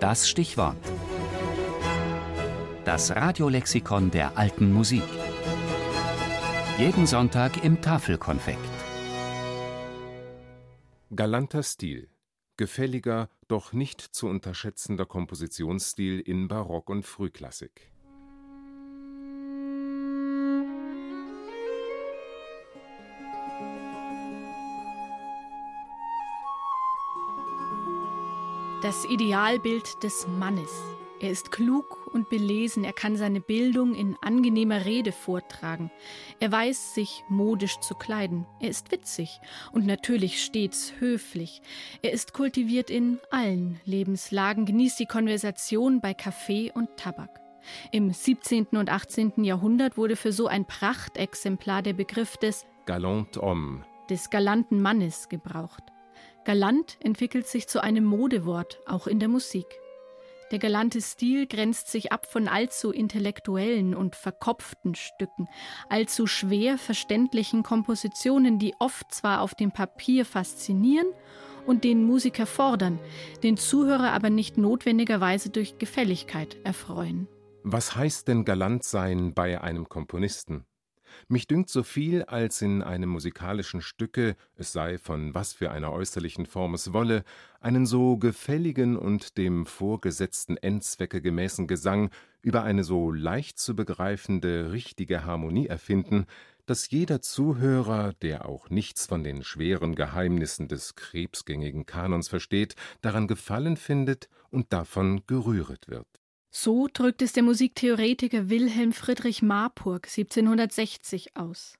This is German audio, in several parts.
Das Stichwort. Das Radiolexikon der alten Musik. Jeden Sonntag im Tafelkonfekt. Galanter Stil. Gefälliger, doch nicht zu unterschätzender Kompositionsstil in Barock und Frühklassik. Das Idealbild des Mannes. Er ist klug und belesen, er kann seine Bildung in angenehmer Rede vortragen. Er weiß, sich modisch zu kleiden. Er ist witzig und natürlich stets höflich. Er ist kultiviert in allen Lebenslagen, genießt die Konversation bei Kaffee und Tabak. Im 17. und 18. Jahrhundert wurde für so ein Prachtexemplar der Begriff des Galant homme, des galanten Mannes gebraucht. Galant entwickelt sich zu einem Modewort, auch in der Musik. Der galante Stil grenzt sich ab von allzu intellektuellen und verkopften Stücken, allzu schwer verständlichen Kompositionen, die oft zwar auf dem Papier faszinieren und den Musiker fordern, den Zuhörer aber nicht notwendigerweise durch Gefälligkeit erfreuen. Was heißt denn galant sein bei einem Komponisten? Mich dünkt so viel, als in einem musikalischen Stücke, es sei von was für einer äußerlichen Form es wolle, einen so gefälligen und dem vorgesetzten Endzwecke gemäßen Gesang über eine so leicht zu begreifende, richtige Harmonie erfinden, dass jeder Zuhörer, der auch nichts von den schweren Geheimnissen des krebsgängigen Kanons versteht, daran Gefallen findet und davon gerühret wird. So drückt es der Musiktheoretiker Wilhelm Friedrich Marburg 1760 aus.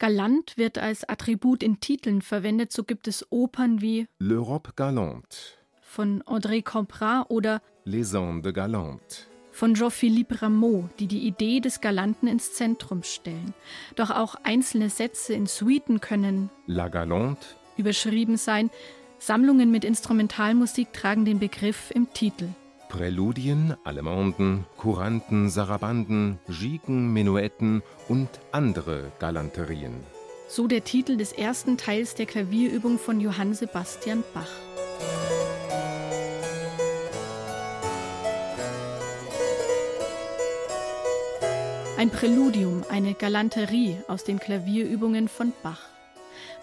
Galant wird als Attribut in Titeln verwendet, so gibt es Opern wie L'Europe galante von André Comprat oder Les Andes galantes von Jean-Philippe Rameau, die die Idee des Galanten ins Zentrum stellen. Doch auch einzelne Sätze in Suiten können La Galante überschrieben sein. Sammlungen mit Instrumentalmusik tragen den Begriff im Titel. Präludien, Allemanden, Couranten, Sarabanden, Gigen, Menuetten und andere Galanterien. So der Titel des ersten Teils der Klavierübung von Johann Sebastian Bach. Ein Präludium, eine Galanterie aus den Klavierübungen von Bach.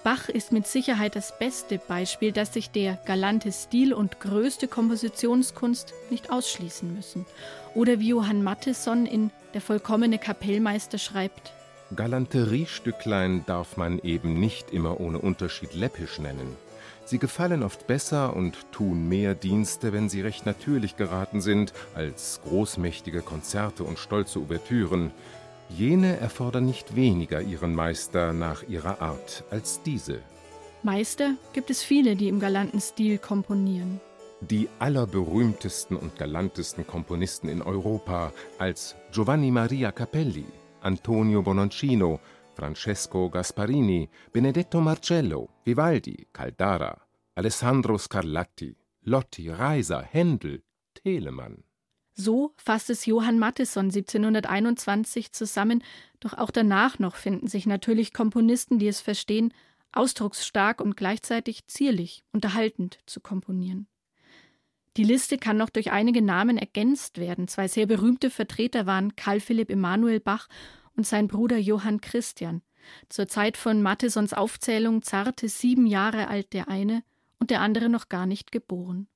Bach ist mit Sicherheit das beste Beispiel, dass sich der galante Stil und größte Kompositionskunst nicht ausschließen müssen. Oder wie Johann Matteson in Der vollkommene Kapellmeister schreibt: Galanteriestücklein darf man eben nicht immer ohne Unterschied läppisch nennen. Sie gefallen oft besser und tun mehr Dienste, wenn sie recht natürlich geraten sind, als großmächtige Konzerte und stolze Ouvertüren. Jene erfordern nicht weniger ihren Meister nach ihrer Art als diese. Meister gibt es viele, die im galanten Stil komponieren. Die allerberühmtesten und galantesten Komponisten in Europa als Giovanni Maria Capelli, Antonio Bononcino, Francesco Gasparini, Benedetto Marcello, Vivaldi, Caldara, Alessandro Scarlatti, Lotti, Reiser, Händel, Telemann. So fasst es Johann Mattheson 1721 zusammen, doch auch danach noch finden sich natürlich Komponisten, die es verstehen, ausdrucksstark und gleichzeitig zierlich, unterhaltend zu komponieren. Die Liste kann noch durch einige Namen ergänzt werden. Zwei sehr berühmte Vertreter waren Karl Philipp Emanuel Bach und sein Bruder Johann Christian. Zur Zeit von Mathesons Aufzählung zarte sieben Jahre alt der eine und der andere noch gar nicht geboren.